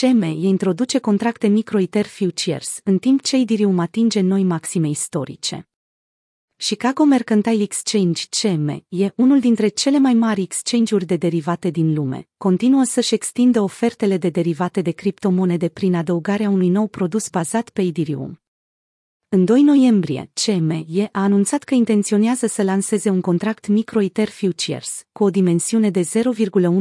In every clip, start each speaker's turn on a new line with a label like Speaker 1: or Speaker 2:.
Speaker 1: CME introduce contracte micro-ITER futures, în timp ce Idirium atinge noi maxime istorice. Chicago Mercantile Exchange CME e unul dintre cele mai mari exchange-uri de derivate din lume. Continuă să-și extindă ofertele de derivate de criptomonede prin adăugarea unui nou produs bazat pe Ethereum. În 2 noiembrie, CME a anunțat că intenționează să lanseze un contract micro-Ether Futures cu o dimensiune de 0,1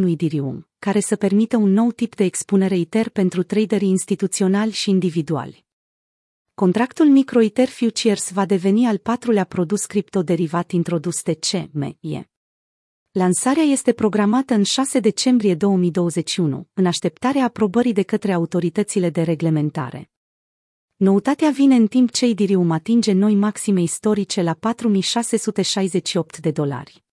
Speaker 1: Ethereum, care să permită un nou tip de expunere Ether pentru traderii instituționali și individuali. Contractul micro-Ether Futures va deveni al patrulea produs criptoderivat introdus de CME. Lansarea este programată în 6 decembrie 2021, în așteptarea aprobării de către autoritățile de reglementare. Noutatea vine în timp ce Idirium atinge noi maxime istorice la 4668 de dolari.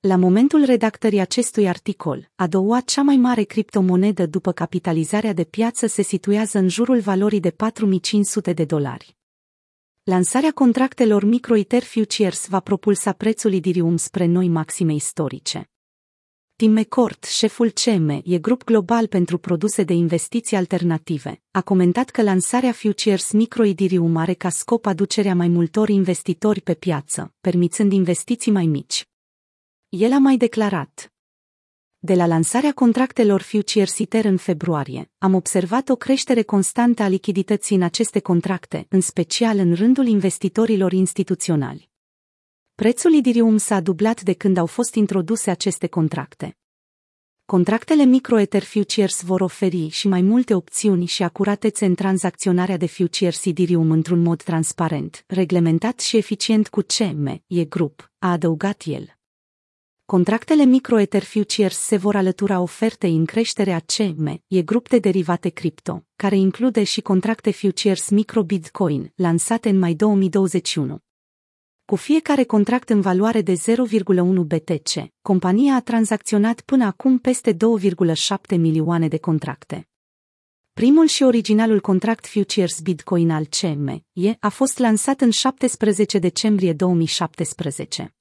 Speaker 1: La momentul redactării acestui articol, a doua cea mai mare criptomonedă după capitalizarea de piață se situează în jurul valorii de 4500 de dolari. Lansarea contractelor micro-Ether Futures va propulsa prețul Idirium spre noi maxime istorice. Tim McCourt, șeful CM, e grup global pentru produse de investiții alternative, a comentat că lansarea Futures Micro Idirium are ca scop aducerea mai multor investitori pe piață, permițând investiții mai mici. El a mai declarat. De la lansarea contractelor Futures ITER în februarie, am observat o creștere constantă a lichidității în aceste contracte, în special în rândul investitorilor instituționali. Prețul Idirium s-a dublat de când au fost introduse aceste contracte. Contractele micro-Ether Futures vor oferi și mai multe opțiuni și acuratețe în tranzacționarea de futures Idirium într-un mod transparent, reglementat și eficient cu CM, e grup, a adăugat el. Contractele micro-Ether Futures se vor alătura ofertei în creștere a CM, e grup de derivate cripto, care include și contracte futures micro-Bitcoin, lansate în mai 2021. Cu fiecare contract în valoare de 0,1 BTC, compania a tranzacționat până acum peste 2,7 milioane de contracte. Primul și originalul contract Futures Bitcoin al CME a fost lansat în 17 decembrie 2017.